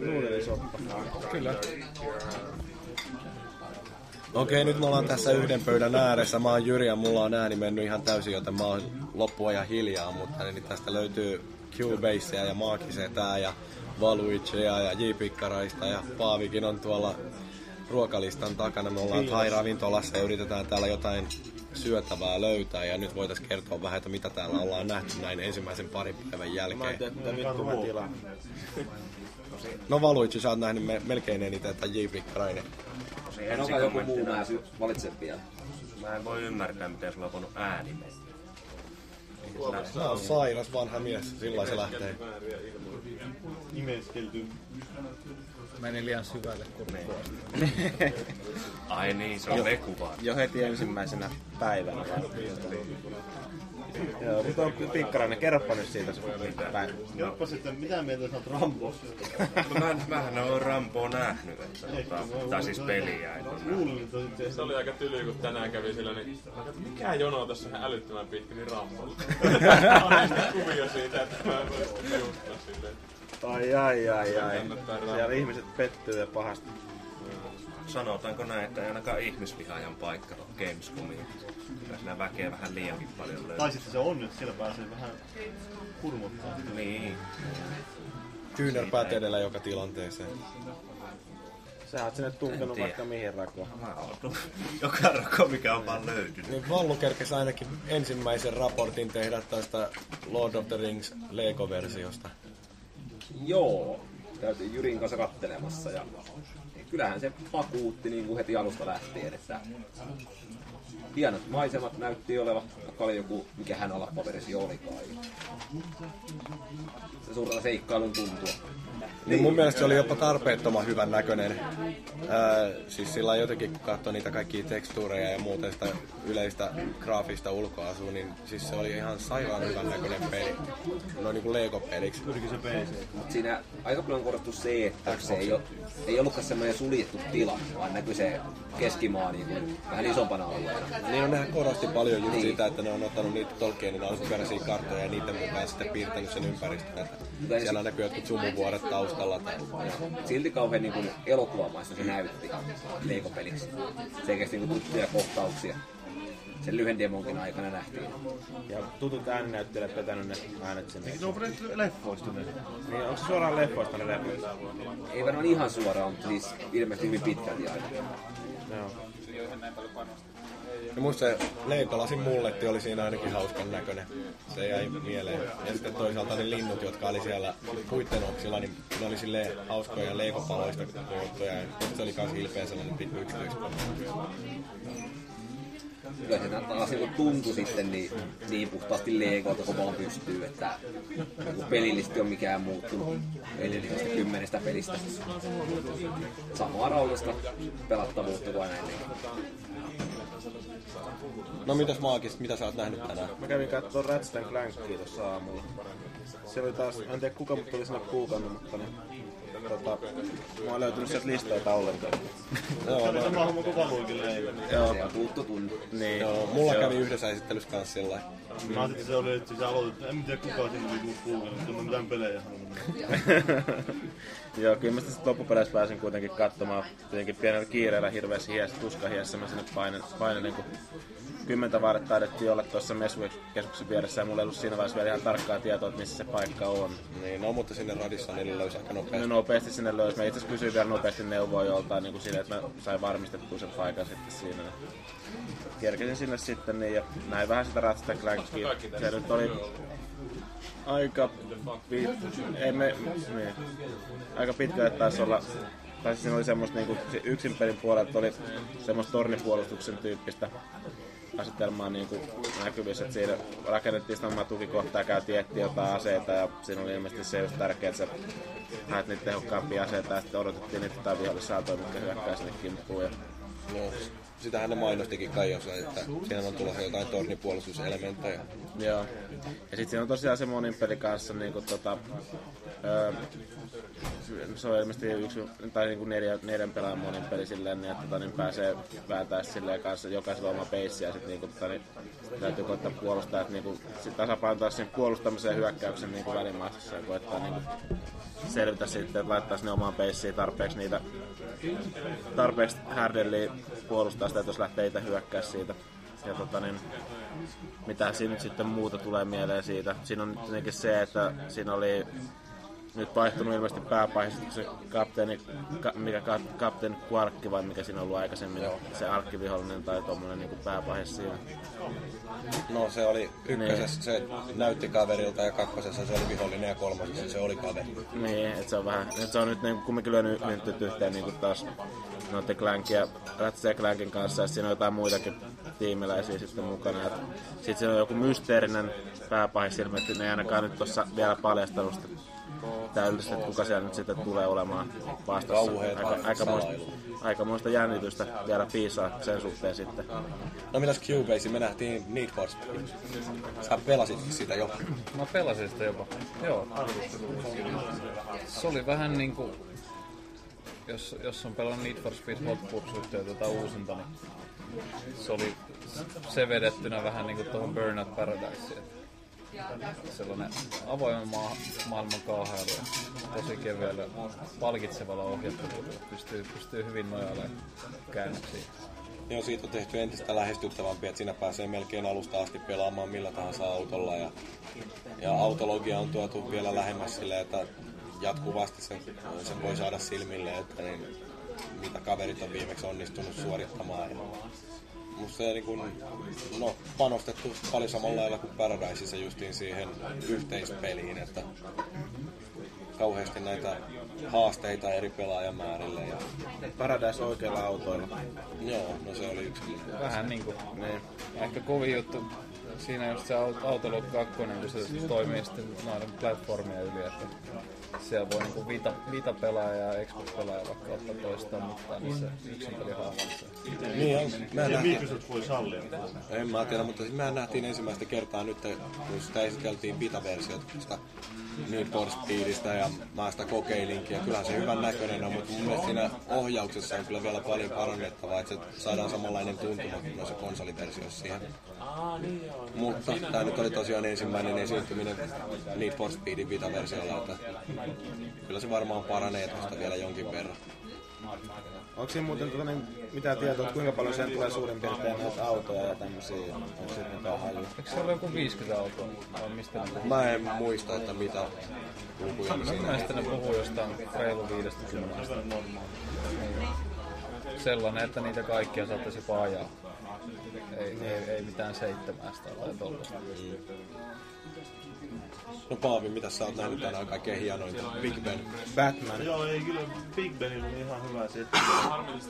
nuudelisoppa. Kyllä. Okei, nyt me ollaan tässä yhden pöydän ääressä. Mä oon Jyri ja mulla on ääni mennyt ihan täysin, joten mä oon loppuajan hiljaa, mutta niin tästä löytyy Cubasea ja Maakisetää ja Valuicea ja J-Pikkaraista ja Paavikin on tuolla ruokalistan takana. Me ollaan Thai-ravintolassa ja yritetään täällä jotain syötävää löytää ja nyt voitaisiin kertoa vähän, että mitä täällä ollaan nähty näin ensimmäisen parin päivän Mä en jälkeen. tiedä, mitä vittu mä tilaan. No Valuici, sä oot nähnyt me- melkein eniten, että J-Pikkarainen. Onko joku muu mä sy- valitsen vielä? Mä en voi ymmärtää, miten sulla on voinut ääni mennä. Sä on sairas vanha mies, sillä se lähtee. Imeskelty. Meni liian syvälle kurkkua. Ai niin, se on vekuva. Jo heti ensimmäisenä päivänä. Joo, mutta on pikkarainen. Kerropa nyt siitä sun päin. Joppas, että mitä mieltä sä oot Rambosta? No mä, mähän oon Ramboa nähnyt, että, tota, tai siis peliä. että Se oli aika tyly, kun tänään kävi sillä, niin mikä jono tässä on ihan älyttömän pitkä, niin Rambolla. on sitten kuvio siitä, että mä en voi perustaa silleen. Ai ai ai ai. Siellä ihmiset pettyy ja pahasti. Sanotaanko näin, että ei ainakaan ihmisvihaajan paikka on Gamescomiin. Kyllä siinä väkeä vähän liiankin paljon löytyy. Tai sitten se on, että siellä pääsee vähän kurmuttaa. Niin. Kyynärpäät edellä joka tilanteeseen. Sä oot sinne tunkenut vaikka mihin rakoon. Mä oon joka rako, mikä on vaan löytynyt. Niin Vallu kerkesi ainakin ensimmäisen raportin tehdä tästä Lord of the Rings Lego-versiosta. Joo, käytiin Jyrin kanssa kattelemassa ja kyllähän se vakuutti niin kuin heti alusta lähtien, että hienot maisemat näytti olevan, vaikka oli joku, mikä hän alappaversio olikaan. Se suurella seikkailun tuntua. Niin mun mielestä se oli jopa tarpeettoman hyvän näköinen. Ää, siis sillä jotenkin, kun katsoi niitä kaikkia tekstuureja ja muuten sitä yleistä graafista ulkoasua, niin siis se oli ihan sairaan hyvän näköinen peli. No niin kuin Lego-peliksi. Tulikin se PC. Mutta siinä aika paljon korostuu se, että se ei, ole, ei ollutkaan semmoinen suljettu tila, vaan näkyy se keskimaa niin kuin, vähän isompana alueena. Niin on nehän korosti paljon just Niin. sitä, että ne on ottanut niitä Tolkienin alkuperäisiä karttoja ja niiden mukaan sitten piirtänyt sen ympäristön. Siellä näkyy jotkut sumuvuoret taustalla. Tai... Silti kauhean niin kuin elokuvamaista se näytti leikopeliksi. Selkeästi niin kuin tuttuja kohtauksia. Sen lyhyen demonkin aikana nähtiin. Ja tutut ääninäyttelijät vetänyt ne äänet sinne. Ne on vedetty leffoista ne. Niin, onko se suoraan leffoista ne leffot? Ei varmaan ihan suoraan, mutta siis ilmeisesti hyvin pitkälti aina. Joo. Ja musta se mulletti oli siinä ainakin hauskan näköinen. Se jäi mieleen. Ja sitten toisaalta ne linnut, jotka oli siellä puitten oksilla, niin ne oli silleen hauskoja leikopaloista koottuja. Ja se oli kans hilpeä sellainen pikku yksityiskohta. Kyllä se taas niin tuntui sitten niin, niin puhtaasti Legolta kun vaan pystyy, että pelillisesti on mikään muuttunut edellisestä kymmenestä pelistä. Samaa rauhallista pelattavuutta kuin aina ennenkin. No mitäs maagista, mitä sä oot nähnyt tänään? Mä kävin kattoo Ratchet Clankia tuossa aamulla. Se oli taas, en tiedä kuka mut oli sinne puukannut, mutta niin, tota, mä oon löytynyt sieltä listoilta ollenkaan. Joo, Se oli sama homma kuin Valuikille ei. Joo, tuttu tunne. niin. joo, mulla kävi yhdessä esittelyssä kanssa sillä lailla. Mä ajattelin, että se oli, että sä aloitit, en tiedä kuka siinä oli puukannut, mutta en mä mitään pelejä halunnut. Joo, kyllä mä sitten loppupeleissä pääsin kuitenkin katsomaan tietenkin pienellä kiireellä hirveässä hiessä, tuskahiessä. Mä sinne painen, painelin, kun kymmentä vartta taidettiin olla tuossa messukeskuksen vieressä ja mulla ei ollut siinä vaiheessa vielä ihan tarkkaa tietoa, että missä se paikka on. Niin, no mutta sinne radissa niille löysi aika No nopeasti. nopeasti sinne löysi. Mä itse asiassa kysyin vielä nopeasti neuvoa joltain niin kuin siinä, että mä sain varmistettua sen paikan sitten siinä. Kerkesin sinne sitten niin, ja näin vähän sitä Ratchet Clankia. Se nyt oli aika, pit, ei me, niin, aika pitkälle taisi olla tai siis siinä oli semmoista niinku, se yksin pelin puolelta oli semmoista tornipuolustuksen tyyppistä asetelmaa niinku näkyvissä, että siinä rakennettiin sitä omaa tukikohtaa, käytiin etsiä jotain aseita ja siinä oli ilmeisesti se just tärkeää, että sä haet niitä tehokkaampia aseita ja sitten odotettiin niitä jotain vihollissaatoja, mitkä hyökkää sinne kimppuun. Ja No, sitähän ne mainostikin kai jossain, että siinä on tulossa jotain tornipuolustuselementtejä. Joo. Ja sitten siinä on tosiaan se monin peli kanssa niinku tota... Öö, se on ilmeisesti yksi, tai niinku neljä, neljän pelaajan monin peli silleen, niin että tota, niin pääsee vääntää silleen kanssa jokaisella oma peissi ja sit niinku tota, niin, täytyy koittaa puolustaa, että niinku sit tasapainottaa sen puolustamisen ja hyökkäyksen niinku välimaastossa ja koittaa niinku selvitä sitten, että laittaisi ne omaan peissiin tarpeeksi niitä tarpeeksi härdelliä puolustaa sitä, että jos lähtee itse hyökkää siitä. Ja tota niin, mitä siinä nyt sitten muuta tulee mieleen siitä. Siinä on tietenkin se, että siinä oli nyt vaihtunut ilmeisesti pääpaihisesti se kapteeni, ka, mikä ka, kapteeni Quarkki vai mikä siinä on ollut aikaisemmin, se arkkivihollinen tai tuommoinen niin pääpaihe siinä. No se oli ykkösessä, se näytti kaverilta ja kakkosessa se oli vihollinen ja kolmosessa se oli kaveri. Niin, että se on vähän, että se on nyt niin kumminkin lyönyt nyt yhteen niin taas noiden Clankin ja Ratchet Clankin kanssa, ja siinä on jotain muitakin tiimiläisiä sitten mukana. Sitten siinä on joku mysteerinen pääpahis ilmeisesti, ne ei ainakaan nyt tuossa vielä paljastanut sitä täydellisesti, että kuka siellä nyt sitten tulee olemaan vastassa. Aika, aikamoista, aikamoista jännitystä vielä piisaa sen suhteen sitten. No mitäs Cubase, me nähtiin Need for Speed. Sä pelasit sitä jo. Mä pelasin sitä jopa. Joo. Se oli vähän niinku... Jos, jos on pelannut Need for Speed Hot Pursuit ja tätä uusinta, niin se oli se vedettynä vähän niinku tuohon Burnout Paradiseen. Sellainen avoimen maa, maailman kaahailu tosi kevyellä, palkitsevalla ohjattavuudella pystyy, pystyy hyvin nojailemaan käännöksiin. Joo, siitä on tehty entistä lähestyttävämpi, että siinä pääsee melkein alusta asti pelaamaan millä tahansa autolla. Ja, ja autologia on tuotu vielä lähemmäs sille, että jatkuvasti sen, sen voi saada silmille, että niin, mitä kaverit on viimeksi onnistunut suorittamaan. Ja, musta se niin kun, no, panostettu paljon samalla lailla kuin Paradiseissa justiin siihen yhteispeliin, että kauheasti näitä haasteita eri pelaajamäärille. Ja, Paradise oikealla autoilla. joo, no se oli yksi. Vähän niinku, niin. ehkä kovin juttu siinä just se Aut- Autolog 2, kun se toimii sitten noiden platformien yli, että siellä voi niinku Vita, Vita pelaaja ja Xbox pelaaja vaikka ottaa toistaan mukaan niissä yksin peli haasteissa. Niin, on. Ei nähtiin, Microsoft voi sallia. en mä tiedä, mutta siis mehän nähtiin ensimmäistä kertaa nyt, kun sitä esiteltiin beta-versiota Need for Speedistä ja mä sitä kokeilinkin ja kyllähän se hyvän näköinen on, mutta mun mielestä siinä ohjauksessa on kyllä vielä paljon parannettavaa, että se saadaan samanlainen tuntuma kuin noissa konsoliversioissa siihen. Mutta tämä nyt oli tosiaan ensimmäinen esiintyminen Need for Speedin beta-versiolla, että kyllä se varmaan paranee tuosta vielä jonkin verran. Onko siinä muuten tota, niin, mitään tietoa, että kuinka paljon siihen tulee suurin piirtein näitä autoja ja tämmöisiä? Onko siitä mitään hajua? Eikö se ole joku 50 autoa vai mistä ne? Mä en muista, että mitä lukuja siinä Mielestäni ne puhuu jostain reilu 50. Sellainen, että niitä kaikkia saattaisi jopa ajaa. Ei, ei, ei mitään seitsemästä tai tollaista. No Paavi, mitä sä oot nähnyt tänään kaikkein hienointa? Big Ben. Batman. Joo, ei kyllä Big Benillä oli ihan hyvä setti.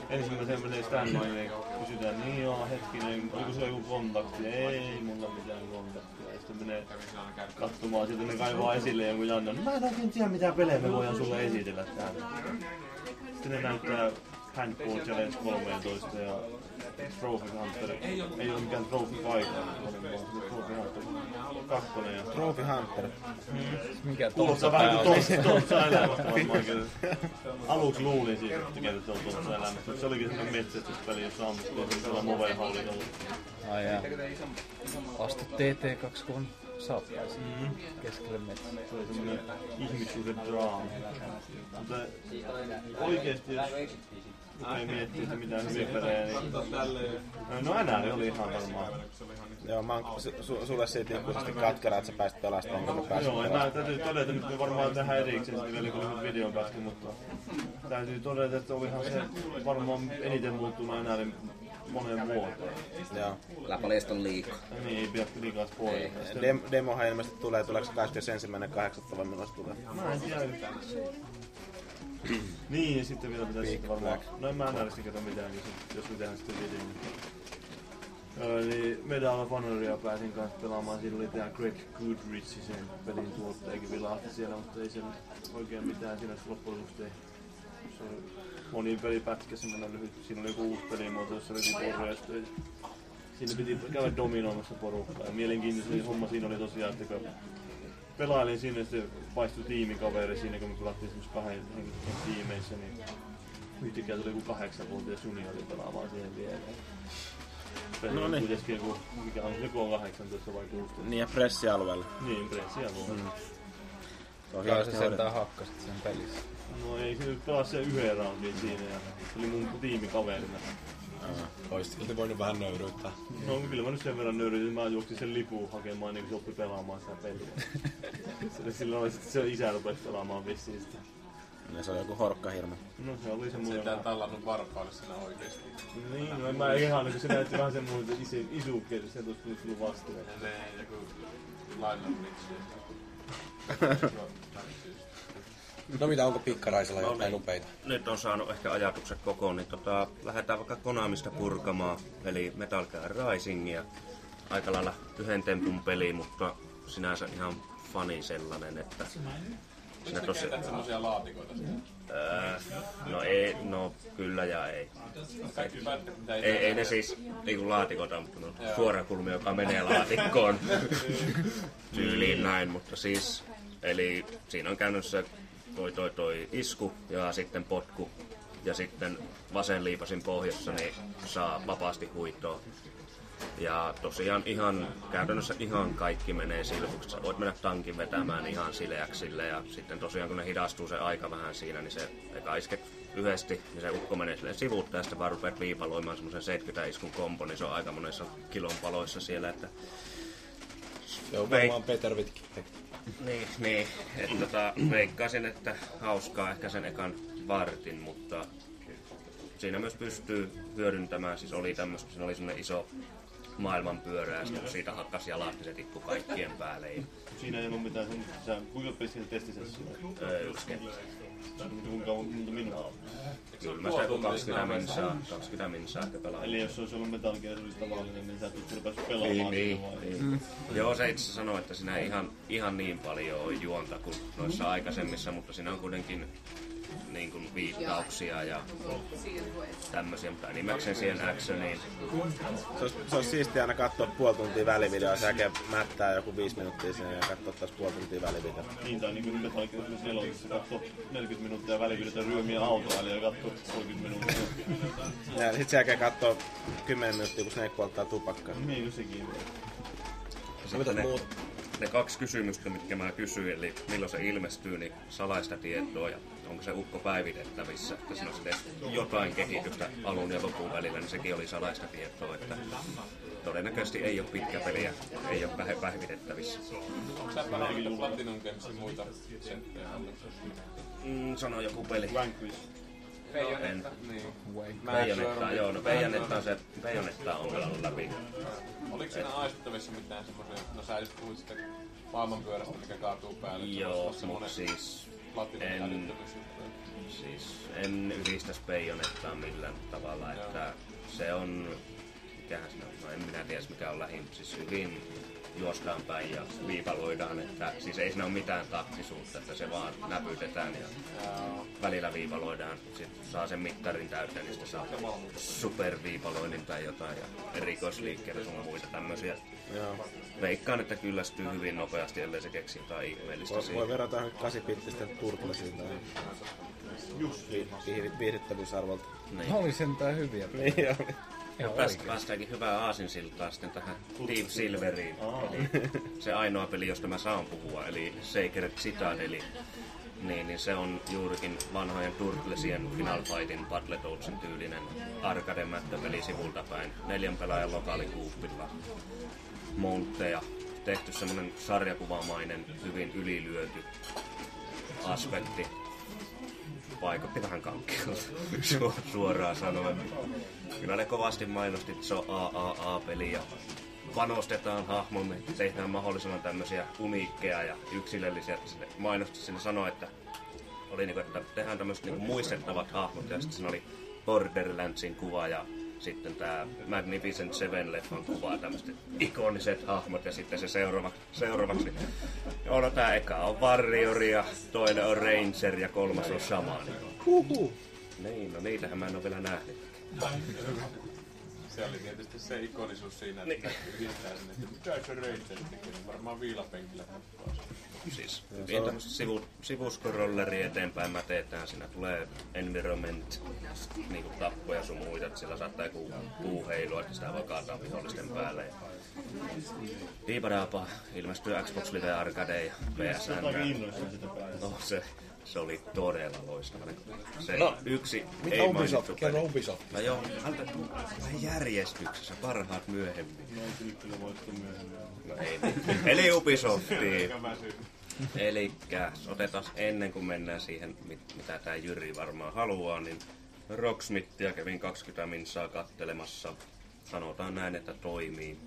Ensimmäisen menee standille, niin kysytään, niin joo, hetkinen, oliko se joku kontakti? Ei mulla mitään kontaktia. Ja sitten menee katsomaan, sitten ne kaivaa esille jonkun Jannan. No, mä en oikein tiedä mitä pelejä me voidaan sulle esitellä täällä. Sitten ne näyttää Handball Challenge 13 ja Trophy Hunter. Ei ole mikään Trophy Fighter, vaan Trophy Hunter 2 ja Trophy Hunter. Mikä Kuulostaa tontsa vähän kuin? Tontsa elämästä. Aluksi luulin siitä, että se on Tontsa elämästä, mutta se olikin semmoinen metsästyspeli, jossa ammuttiin semmoisella Move-hallinnalla. Ai jaa. Astu TT2 saappaisiin keskelle metsää. Se oli semmoinen ihmissuhde draama. Mutta oikeesti, jos rupeaa miettimään, että mitään hyviä pelejä, niin... No NR oli ihan varmaan. Joo, mä oon su- su- sulle siitä ikuisesti katkera, että sä pääsit pelastamaan, enkä mä pääsin Joo, mä täytyy todeta, nyt me varmaan tehdään erikseen sitten vielä, kun nyt videopätkä, mutta täytyy todeta, että olihan se varmaan eniten muuttunut NRin moneen vuoteen. Joo. Älä paljasta liikaa. Niin, ei pidä liikaa spoilata. Dem- demohan ilmeisesti tulee, tuleeko se 21.8. vai milloin se tulee? Mä en tiedä yhtään. Niin, ja sitten vielä pitäisi sitten varmaan... No en mä NRistä kato mitään, niin sit, jos me tehdään sitten video. Öö, Eli Medal of Honoria pääsin kanssa pelaamaan. Siinä oli tää Greg Goodrich, sen pelin tuottajakin vilahti siellä, mutta ei sen oikein mitään siinä loppujen lopuksi tehty. Se oli moni pelipätkä semmonen lyhyt. Siinä oli joku uusi pelimuoto, jossa oli porreista. Siinä piti käydä dominoimassa porukkaa. Ja mielenkiintoinen homma siinä oli tosiaan, että kun pelailin sinne, se vaihtui tiimikaveri siinä, kun me pelattiin semmoisessa kahden henkilön tiimeissä, niin yhtäkkiä tuli joku kahdeksanvuotias juniori pelaamaan siihen viereen. Peli No niin. kuitenkin joku, mikä on, joku on 18 vai 16. Niin ja pressialueella. Niin, pressia voi. Mm. Se Kai hoidettu. sentään hakkasit sen pelissä. No ei se nyt pelasi se yhden roundin siinä ja se oli mun tiimikaverina. Ois silti voinut vähän nöyryyttää. No kyllä mä nyt sen verran nöyryytin, mä juoksin sen lipun hakemaan niin kun se oppi pelaamaan sitä peliä. Se- Silloin oli sitten se isä rupesi pelaamaan vissiin sitä. Ja se on joku horkkahirmu. No se oli semmoinen... Sitä on tallannut varpaille siinä oikeesti. Niin, no en mä ihan, kun se näytti vähän semmoinen isi, isuukkeet, että se tuossa tulisi tullut vastaan. Ja ne joku Richie. No mitä, onko pikkaraisella jotain upeita? Nyt on saanut ehkä ajatukset kokoon, niin tota, lähdetään vaikka Konamista purkamaan, eli Metal Gear Risingia. Aika lailla yhden tempun peli, mutta sinänsä ihan fani sellainen, että siinä Sä tosi... käytät semmosia laatikoita. Ää, no ei, no kyllä ja ei. Kaikki mitä Ei, ei ne siis niinku laatikoita, mutta no, suorakulmi, joka menee laatikkoon tyyliin näin, mutta siis, eli siinä on käytännössä toi, toi, toi isku ja sitten potku ja sitten vasen liipasin pohjassa, niin saa vapaasti huitoa. Ja tosiaan ihan, käytännössä ihan kaikki menee silpuksi. Voit mennä tankin vetämään ihan sileäksille ja sitten tosiaan kun ne hidastuu se aika vähän siinä, niin se eka isket yhdesti, niin se ukko menee silleen sivuutta ja sitten vaan rupeat viipaloimaan semmoisen 70 iskun kompo, niin se on aika monessa kilon paloissa siellä, että Se on varmaan Peter Vitkin. niin, niin. Että tota, veikkaisin, että hauskaa ehkä sen ekan vartin, mutta siinä myös pystyy hyödyntämään, siis oli tämmöistä, siinä oli semmoinen iso maailmanpyörä ja sitten kun siitä hakkas jalat, niin se tippui kaikkien päälle. Ja, Siinä ei ollut mitään sä, kuinka pitkään testisessioita? öö, yksi kenttä. Kuinka monta minuuttia? Kyllä mä sitä joku 20 minsaa, 20 minsaa ehkä pelaan. Eli jos se olisi ollut Metal Gear tavallinen, niin sä et olisi rupesi pelaamaan Niin, niin, niin. Joo, se itse sanoi, että siinä ei ihan, ihan niin paljon ole juonta kuin noissa aikaisemmissa, mutta siinä on kuitenkin niin kuin viittauksia ja tämmöisiä, mutta enimmäkseen siihen actioniin. Se olisi, se olisi siistiä aina katsoa puoli tuntia välivideoa, sen jälkeen mättää joku viisi minuuttia sen ja katsoa taas puoli tuntia välivideoa. Niin, tai niin kuin Metal Gear nelosessa katsoo 40 minuuttia välivideota ryömiä autoa, eli katsoo 30 minuuttia. Ja sitten sen jälkeen katsoo 10 minuuttia, kun Snake polttaa tupakkaa. Niin kuin sekin. Sitten ne, ne kaksi kysymystä, mitkä mä kysyin, eli milloin se ilmestyy, niin salaista tietoa ja onko se ukko päivitettävissä, että siinä edes jotain kehitystä alun ja lopun välillä, niin sekin oli salaista tietoa, että todennäköisesti ei ole pitkä peli ja ei ole pähe- päivitettävissä. Onko sä pelannut Platinum Gamesin muita settejä? Mm, sano joku peli. Vanquish. En. Niin. Bayonettaa, joo, no Bayonettaa se, Bayonettaa on pelannut läpi. Oliko siinä aistettavissa mitään semmoisia, no sä just puhuit sitä maailmanpyörästä, mikä kaatuu päälle. Joo, mutta siis en, siis en ylistäisi Bayonettaa millään tavalla, että se on, mikähän se on, no en minä tiedä mikä on lähin, siis hyvin juostaan päin ja viipaloidaan, että siis ei siinä ole mitään taktisuutta, että se vaan näpytetään ja välillä viipaloidaan, sitten saa sen mittarin täyteen, niin sitten saa superviipaloinnin tai jotain ja erikoisliikkeitä sun muita tämmöisiä. Joo. Veikkaan, että kyllästyy hyvin nopeasti, ellei se keksi jotain ihmeellistä Voi, voi verrata johonkin 8-bittisten turtlesiin tai vi- vi- viihdyttävyysarvolta. Niin. Oli sentään hyviä. Niin joo. Tästä oikein. päästäänkin hyvää aasinsiltaa sitten tähän Deep Silveriin. Eli se ainoa peli, josta mä saan puhua, eli Sacred Citadeli. Niin, niin se on juurikin vanhojen Turtlesien Final Fightin Battletoadsin tyylinen arcade peli sivulta päin. Neljän pelaajan lokaalikuuppilla. Montteja. Tehty semmonen sarjakuvamainen, hyvin ylilyöty aspekti vaikutti vähän kankkiolta, Su- suoraan sanoen. Kyllä ne kovasti mainosti, että se on AAA-peli ja panostetaan hahmomme, tehdään mahdollisimman tämmöisiä uniikkeja ja yksilöllisiä. Sinne mainosti sinne sanoi, että oli niinku, että tehdään tämmöiset niinku muistettavat hahmot ja sitten siinä oli Borderlandsin kuva ja sitten tämä Magnificent Seven-leffan kuva, tämmöiset ikoniset hahmot ja sitten se seuraavaksi, seuraavaksi joo, no tää eka on Warrior ja toinen on Ranger ja kolmas on Shaman. Huhu. Niin, no niitähän mä en ole vielä nähnyt. Se oli tietysti se ikonisuus siinä, että niin. yhdistää sen, että mitä se Ranger tekee, niin varmaan viilapenkillä tappaa. Siis pientä sivu, sivuskorolleri eteenpäin mätetään, siinä tulee environment, niinku tappoja sun muita, että sillä saattaa joku puu heilua, että sitä voi kaataa vihollisten päälle. Diipadaapa ilmestyy Xbox Live Arcade ja PSN. No se, se oli todella loistava. Se No, yksi Mitä ei Ubisoft? mainittu Kerro. Ubisoft. No joo, vähän järjestyksessä, parhaat myöhemmin. No kyllä kyllä voitko myöhemmin. No ei. Eli Ubisofti. Eli otetaan ennen kuin mennään siihen, mit- mitä tämä Jyri varmaan haluaa, niin Rocksmithia kävin 20 minsaa kattelemassa. Sanotaan näin, että toimii.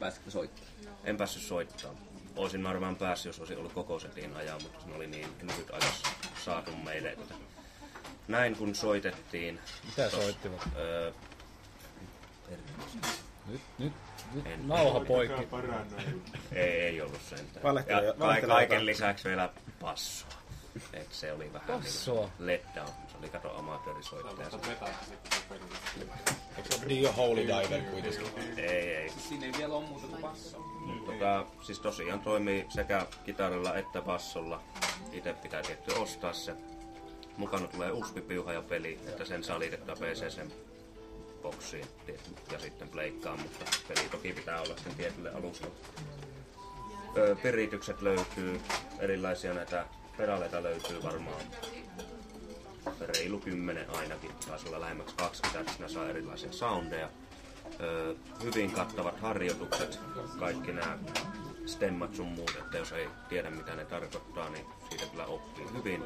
Pääsitkö soittamaan? En päässyt soittaa. Olisin varmaan päässyt, jos olisi ollut koko setin ajaa, mutta se oli niin lyhyt ajassa saatu meille, että näin kun soitettiin. Mitä soittivat? Öö, Nyt, nyt, nyt En. nauha poikki. ei, ei ollut sentään. Valehtele- ja ka- kaiken lisäksi vielä passoa. Et se oli vähän Passoa? niin letdown. Se oli kato amatöörisoittaja. Eikö se ole Dio Holy Diver kuitenkin? Ei, ei. Siinä ei vielä ole muuta kuin passo. Tota, siis tosiaan toimii sekä kitaralla että bassolla. Itse pitää tietty ostaa se. Mukana tulee USB-piuha ja peli, että sen saa liitettyä PC:n boksiin ja sitten pleikkaan, mutta peli toki pitää olla sen tietylle alustalle. Öö, peritykset löytyy, erilaisia näitä pedaaleita löytyy varmaan reilu 10 ainakin, taisi olla lähemmäksi 20, että siinä saa erilaisia soundeja. Öö, hyvin kattavat harjoitukset, kaikki nämä stemmat sun muut, että jos ei tiedä mitä ne tarkoittaa, niin siitä kyllä oppii hyvin.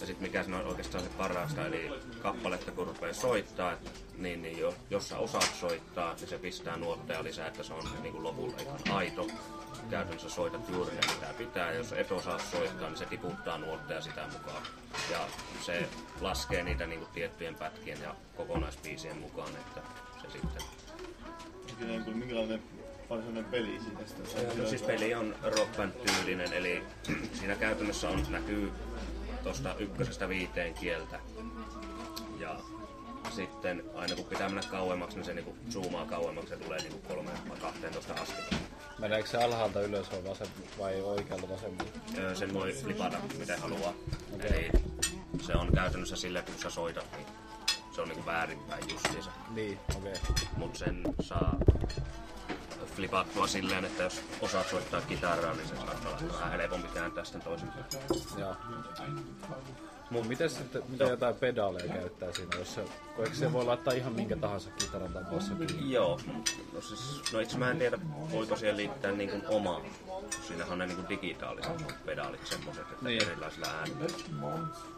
Ja sitten mikä siinä on oikeastaan se parasta, eli kappaletta kun rupeaa soittaa, niin, niin jo, jos sä osaat soittaa, niin se pistää nuotteja lisää, että se on niin kuin lopulla ihan aito. Käytännössä soitat juuri ne mitä pitää, ja jos et osaa soittaa, niin se tiputtaa nuotteja sitä mukaan. Ja se laskee niitä niin kuin tiettyjen pätkien ja kokonaispiisien mukaan, että se sitten Minkälainen, kun- minkälainen varsinainen peli siitä sitten? No siis peli on rock band tyylinen, eli siinä käytännössä on, näkyy tuosta ykkösestä viiteen kieltä. Ja sitten aina kun pitää mennä kauemmaksi, niin se niinku zoomaa kauemmaksi ja tulee niinku 3 vai 12 askelta. Meneekö se alhaalta ylös vai, vasem, vai oikealta vasemmalle? Öö, Sen voi flipata miten haluaa. Eli se on käytännössä sillä, kun sä soitat, niin se on niinku väärinpäin justiinsa. Niin, okei. Mutta sen saa flipattua silleen, että jos osaat soittaa kitaraa, niin se saattaa olla vähän helpompi kääntää sitten toisinpäin. Joo. Mut miten sitten, mitä jotain pedaaleja käyttää siinä, jos se, eikö se voi laittaa ihan minkä tahansa kitaran tai bassokin? Joo, no siis, no itse mä en tiedä, voiko siihen liittää niin kuin omaa. Siinähän on ne niin kuin digitaaliset pedaalit semmoset, että Niin. erilaisilla äänillä.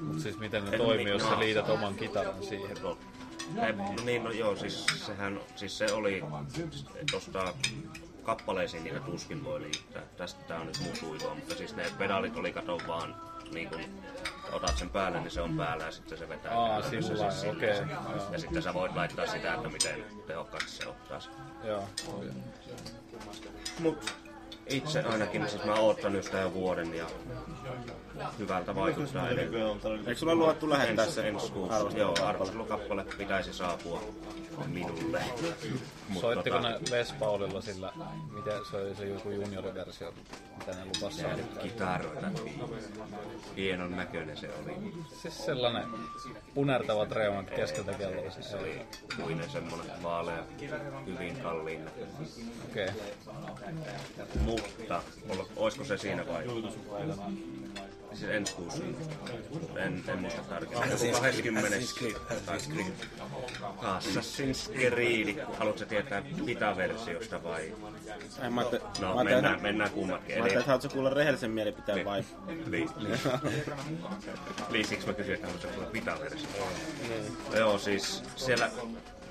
Mut siis miten ne En toimii, jos sä liität oman kitaran siihen? No, ei, no niin, no joo, siis sehän, siis se oli tosta kappaleisiin niitä tuskin voi liittää. Tästä tää on nyt mutuilua, mutta siis ne pedaalit oli kato vaan niin kun otat sen päälle, niin se on päällä ja sitten se vetää. Aa, sillä lailla, silleen. okei, joo. Ja sitten sä voit laittaa sitä, että miten tehokkaasti se ottaa sen. Joo. Mut itse ainakin, siis mä oon ottanut sitä jo vuoden ja hyvältä vaikuttaa edelleen. Eikö sulla luvattu lähettää Ensi, se ensi kuussa. Joo, arvostelukappale pitäisi saapua minulle. Soittiko tota, ne Les Paulilla sillä, miten se oli se joku junioriversio, mitä ne lupas saada? Kitaroita. Hienon näköinen se oli. Siis sellainen punertavat reumat keskeltä kelloa. Se oli puinen semmonen vaalea, hyvin kalliin näköinen. Okei. Mutta, ol- oisko se siinä vai? Siis ensi kuussa. En, en muista tarkemmin. Joku 20. Assassin's Creed. Assassin's Creed. Haluatko tietää Vita-versiosta vai? Ei, mä ajattelin, No, mä mennään, mennään kummatkin. Mä ajattelin, että haluatko kuulla rehellisen mielipiteen vai? Niin. niin, siksi mä kysyin, että haluaisitko kuulla Vita-versio. Joo, siis siellä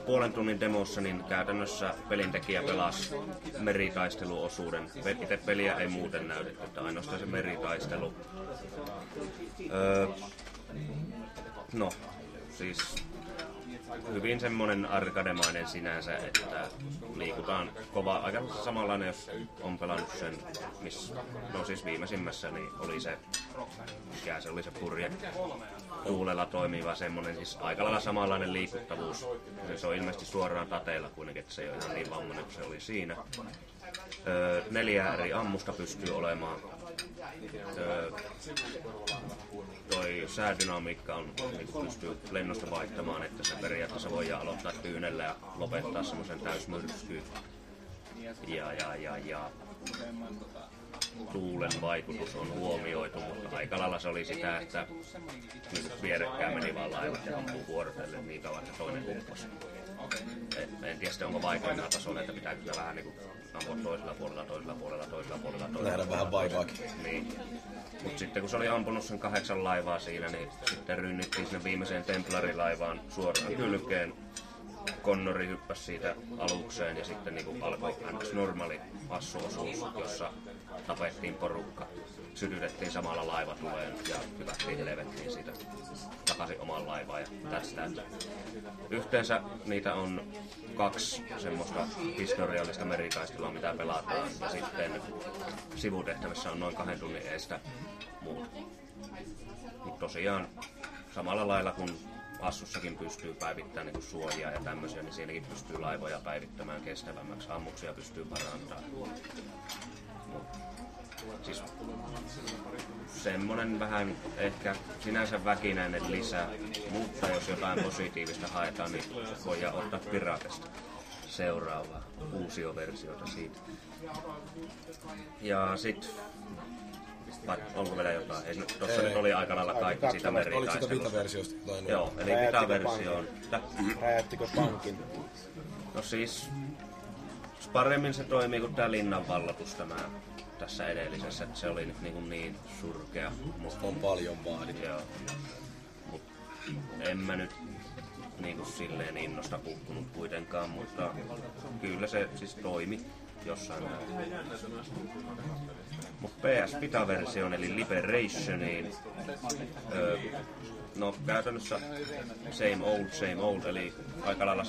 puolen tunnin demossa niin käytännössä pelintekijä pelasi meritaisteluosuuden. Itse peliä ei muuten näytetty, että ainoastaan se meritaistelu. Öö, no, siis hyvin semmonen arkademainen sinänsä, että liikutaan kova, aika samanlainen, jos on pelannut sen, miss, no siis viimeisimmässä, niin oli se mikä se oli se purje tuulella toimiva semmonen, siis aika lailla samanlainen liikuttavuus. Se on ilmeisesti suoraan tateilla kuitenkin, että se ei ole ihan niin vammainen kuin se oli siinä. Öö, neljä eri ammusta pystyy olemaan. Toi säädynamiikka on, niin pystyy lennosta vaihtamaan, että se periaatteessa voi aloittaa tyynellä ja lopettaa semmoisen täysmyrskyyn. Ja, ja, ja, ja tuulen vaikutus on huomioitu, mutta aika lailla se oli sitä, että niin vierekkäin meni vaan laivat ja ampuu vuorotellen niin kauan, että toinen upposi. En, en tiedä sitten onko vaikeammalla tasolla, että pitää kyllä vähän niin kuin ampua toisella puolella, toisella puolella, toisella puolella, toisella Nähdä vähän vaivaakin. Niin. Mutta sitten kun se oli ampunut sen kahdeksan laivaa siinä, niin sitten rynnittiin sinne viimeiseen templarilaivaan suoraan kylkeen. Connori hyppäsi siitä alukseen ja sitten niin alkoi ns. normaali assuosuus, jossa tapettiin porukka, sytytettiin samalla laivatuleen ja hypättiin helvettiin siitä takaisin omaan laivaan ja that. Yhteensä niitä on kaksi semmoista historiallista meritaistelua, mitä pelataan ja sitten sivutehtävissä on noin kahden tunnin eestä muut. Mutta tosiaan samalla lailla kun Assussakin pystyy päivittämään niin suojia ja tämmöisiä, niin siinäkin pystyy laivoja päivittämään kestävämmäksi, ammuksia pystyy parantamaan. Siis semmonen vähän ehkä sinänsä väkinäinen lisä, mutta jos jotain positiivista haetaan, niin voidaan ottaa Piratesta seuraavaa uusioversiota siitä. Ja sit vai onko vielä jotain? Ei, tossa Ei. nyt oli aika lailla kaikki sitä Oliko sitä meritaistelusta. Vita-versiosta jotain? Joo, eli Vita-versio on... Räjättikö pankin? No siis, paremmin se toimii kuin tää linnan vallatus tämä tässä edellisessä, että se oli nyt niin, niin surkea. Mut, On paljon vaadittu. joo. Mut en mä nyt niin kuin silleen innosta kukkunut kuitenkaan, mutta kyllä se siis toimi jossain määrin. Mutta PS Vita-versioon eli Liberationiin, öö, no käytännössä same old, same old, eli aika lailla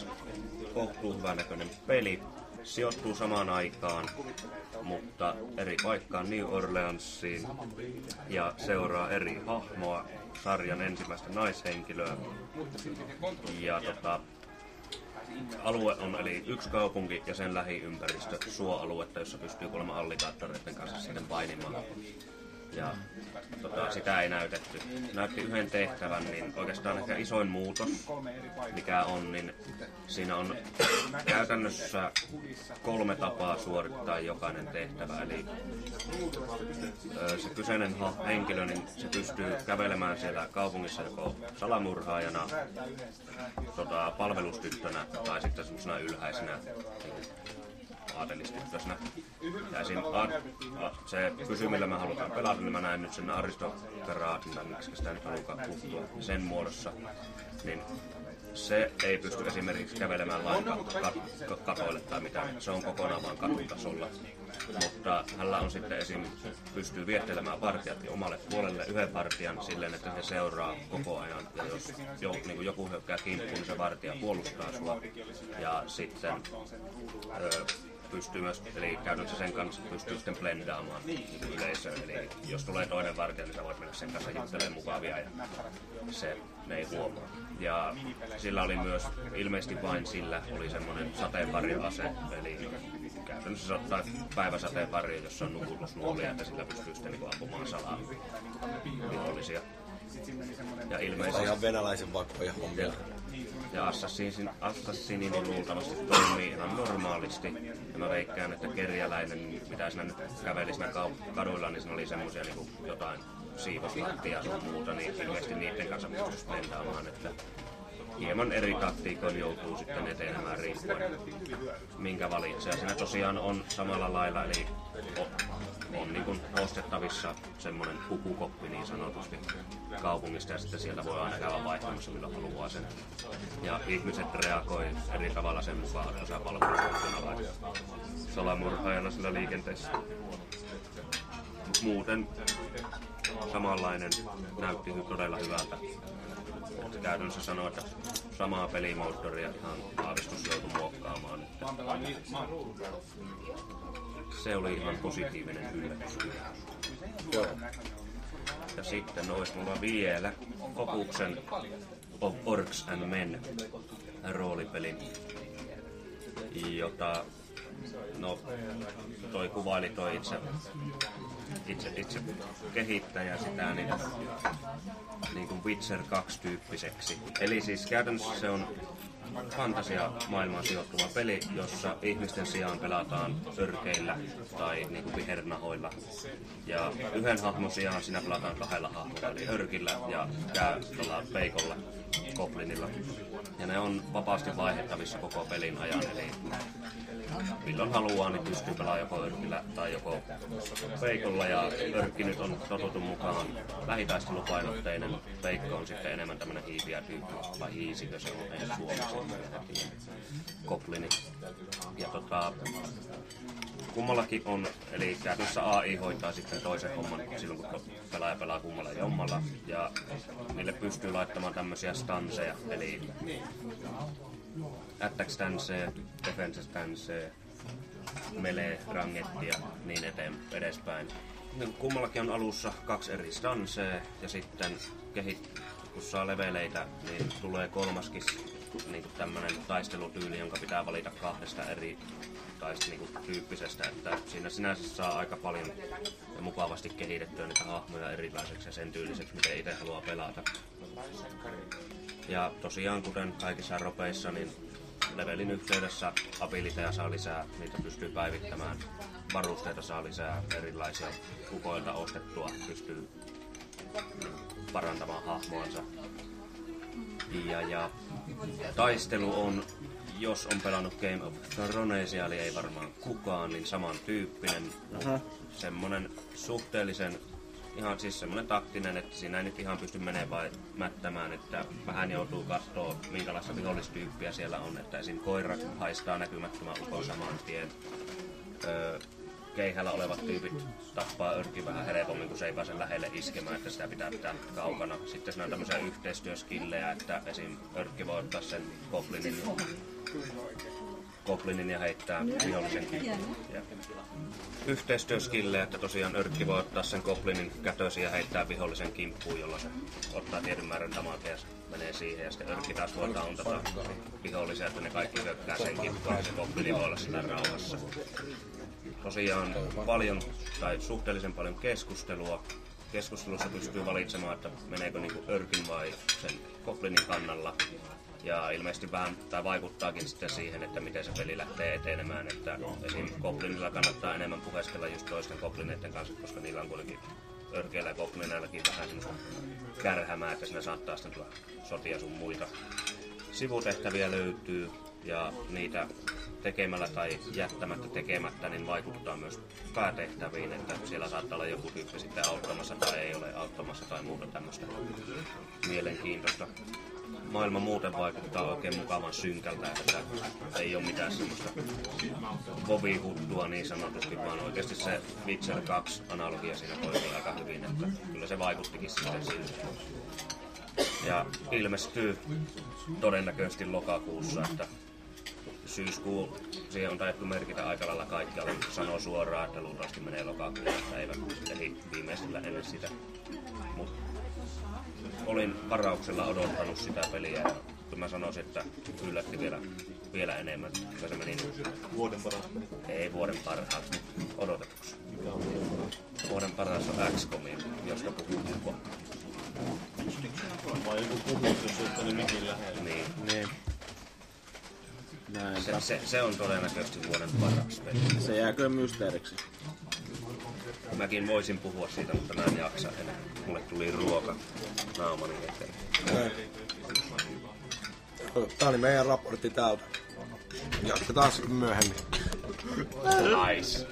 kohtuu hyvän näköinen peli. Sijoittuu samaan aikaan, mutta eri paikkaan New Orleansiin ja seuraa eri hahmoa, sarjan ensimmäistä naishenkilöä. Ja tota, alue on eli yksi kaupunki ja sen lähiympäristö, suoaluetta, jossa pystyy kuulemma allikaattoreiden kanssa sitten painimaan. Ja tota, sitä ei näytetty. Näytti yhden tehtävän, niin oikeastaan ehkä isoin muutos, mikä on, niin siinä on käytännössä kolme tapaa suorittaa jokainen tehtävä. Eli se kyseinen henkilö, niin se pystyy kävelemään siellä kaupungissa joko salamurhaajana, tota, palvelustyttönä tai sitten semmoisena ylhäisenä aatelistyttöisenä. Ja esim. A, a, se kysy, millä me halutaan pelata, niin mä näen nyt sen aristokraatin, tai miksi sitä nyt halukaan kutsua, sen muodossa. Niin se ei pysty esimerkiksi kävelemään lainkaan kat- kat- katoille tai mitään. Se on kokonaan vaan katutasolla. Mutta hänellä on sitten esim. pystyy viettelemään partiat omalle puolelle yhden partian silleen, että se seuraa koko ajan. Ja jos jo, niin kuin joku hyökkää kimppuun, niin se vartija puolustaa sua. Ja sitten ö, pystyy myös, eli käytännössä sen kanssa pystyy sitten blendaamaan yleisöön. Eli jos tulee toinen vartija, niin sä voit mennä sen kanssa juttelemaan mukavia ja se ne ei huomaa. Ja sillä oli myös, ilmeisesti vain sillä oli semmoinen sateenvarjoase, eli käytännössä se ottaa päiväsateenvarjo, jossa on nukutusnuolia, että sillä pystyy sitten niin ampumaan salaa vihollisia. Ja ilmeisesti ihan venäläisen vakoja hommia. Ja Assassin, Assassini niin luultavasti toimii ihan normaalisti. Ja mä veikkaan, että kerjäläinen, mitä siinä nyt käveli siinä kaduilla, niin siinä oli semmosia niinku jotain siivoslattia ja muuta, niin ilmeisesti niiden kanssa pystyisi lentaamaan, että hieman eri taktiikoin joutuu sitten etenemään riippuen minkä valitsee. Siinä tosiaan on samalla lailla, eli on, niin kuin ostettavissa semmoinen pukukoppi niin sanotusti kaupungista ja sitten sieltä voi aina käydä vaihtamassa milloin haluaa sen. Ja ihmiset reagoi eri tavalla sen mukaan, että sä palvelustyttönä vai salamurhaajana sillä liikenteessä. Muuten samanlainen näytti todella hyvältä. Että käytännössä sanoo, että samaa pelimoottoria ihan aavistus joutui muokkaamaan. Että se oli ihan positiivinen yllätys. Joo. Ja sitten olisi mulla vielä Fokuksen of Orcs and Men roolipeli, jota no, toi kuvaili toi itse, itse, itse kehittäjä sitä niin, niin kuin Witcher 2 tyyppiseksi. Eli siis käytännössä se on fantasia maailmaan sijoittuva peli, jossa ihmisten sijaan pelataan örkeillä tai niin kuin vihernahoilla. Ja yhden hahmon sijaan siinä pelataan kahdella hahmolla, eli örkillä ja käy peikolla, goblinilla. Ja ne on vapaasti vaihdettavissa koko pelin ajan, eli milloin haluaa, niin pystyy pelaamaan joko örkillä tai joko peikolla. Ja örkki nyt on totutun mukaan lähitaistelupainotteinen. Peikko on sitten enemmän tämmönen hiipiä tyyppi, vai hiisikö se on, ei suomeksi. Koplini. Ja tota, kummallakin on, eli käytännössä AI hoitaa sitten toisen homman silloin, kun pelaaja pelaa kummalla jommalla. Ja niille pystyy laittamaan tämmöisiä stanseja, eli attack stanceja, defense stanceja, melee rangettia niin eteen edespäin. Kummallakin on alussa kaksi eri stansea ja sitten kehit, kun saa leveleitä, niin tulee kolmaskin niin tämmönen taistelutyyli, jonka pitää valita kahdesta eri taist, niin kuin, tyyppisestä, että siinä sinänsä saa aika paljon ja mukavasti kehitettyä niitä hahmoja erilaiseksi ja sen tyyliseksi, miten itse haluaa pelata. Ja tosiaan, kuten kaikissa ropeissa, niin levelin yhteydessä abiliteja saa lisää, niitä pystyy päivittämään, varusteita saa lisää, erilaisia kukoilta ostettua, pystyy parantamaan hahmoansa. Ja, ja taistelu on, jos on pelannut Game of Thronesia, eli ei varmaan kukaan, niin samantyyppinen. Semmonen suhteellisen ihan siis semmoinen taktinen, että siinä ei nyt ihan pysty menemään mättämään, että vähän joutuu katsoa minkälaista vihollistyyppiä siellä on, että esim. koira haistaa näkymättömän ukon saman tien. Öö, keihällä olevat tyypit tappaa örki vähän helpommin, kun se ei pääse lähelle iskemään, että sitä pitää pitää kaukana. Sitten siinä on tämmöisiä yhteistyöskillejä, että esim. örkki voi ottaa sen goblinin goblinin ja heittää vihollisen. Yhteistyöskille, että tosiaan Örkki voi ottaa sen goblinin kätösi ja heittää vihollisen kimppuun, jolloin se ottaa tietyn määrän damakea ja menee siihen. Ja sitten Örkki taas voi tauntata vihollisia, että ne kaikki hyökkää sen kimppuun ja se goblini voi olla sitä rauhassa. Tosiaan paljon tai suhteellisen paljon keskustelua. Keskustelussa pystyy valitsemaan, että meneekö niinku Örkin vai sen goblinin kannalla ja ilmeisesti vähän tai vaikuttaakin sitten siihen, että miten se peli lähtee etenemään. Että esim. Goblinilla kannattaa enemmän puheskella just toisten Goblineiden kanssa, koska niillä on kuitenkin örkeillä ja Goblineillakin vähän semmoista kärhämää, että siinä saattaa sitten tulla sotia sun muita. Sivutehtäviä löytyy ja niitä tekemällä tai jättämättä tekemättä, niin vaikuttaa myös päätehtäviin, että siellä saattaa olla joku tyyppi sitten auttamassa tai ei ole auttamassa tai muuta tämmöistä mielenkiintoista maailma muuten vaikuttaa oikein mukavan synkältä, että ei ole mitään semmoista vovihuttua niin sanotusti, vaan oikeasti se Witcher 2 analogia siinä toimii aika hyvin, että kyllä se vaikuttikin sitten siltä. Ja ilmestyy todennäköisesti lokakuussa, että syyskuu, siihen on taidettu merkitä aika lailla kaikkialla, sanoo suoraan, että luultavasti menee lokakuun päivä, eli viimeisellä ennen sitä. Olin varauksella odottanut sitä peliä ja kyllä mä sanoisin, että yllätti vielä, vielä enemmän. Kyllä se meni Vuoden paras peli. ei vuoden parhaaksi, mutta odotetuksi. Vuoden paras on XCOM, josta puhuu koko. Vai joku puhuu, jos se ottani mikin lähellä. Niin. Niin. Näin. Se, se, se, on todennäköisesti vuoden paras peli. Se jääkö mysteeriksi? Mäkin voisin puhua siitä, mutta mä en jaksa enää. Mulle tuli ruoka naamani eteen. Tää oli meidän raportti täältä. Jatketaan myöhemmin. Nice.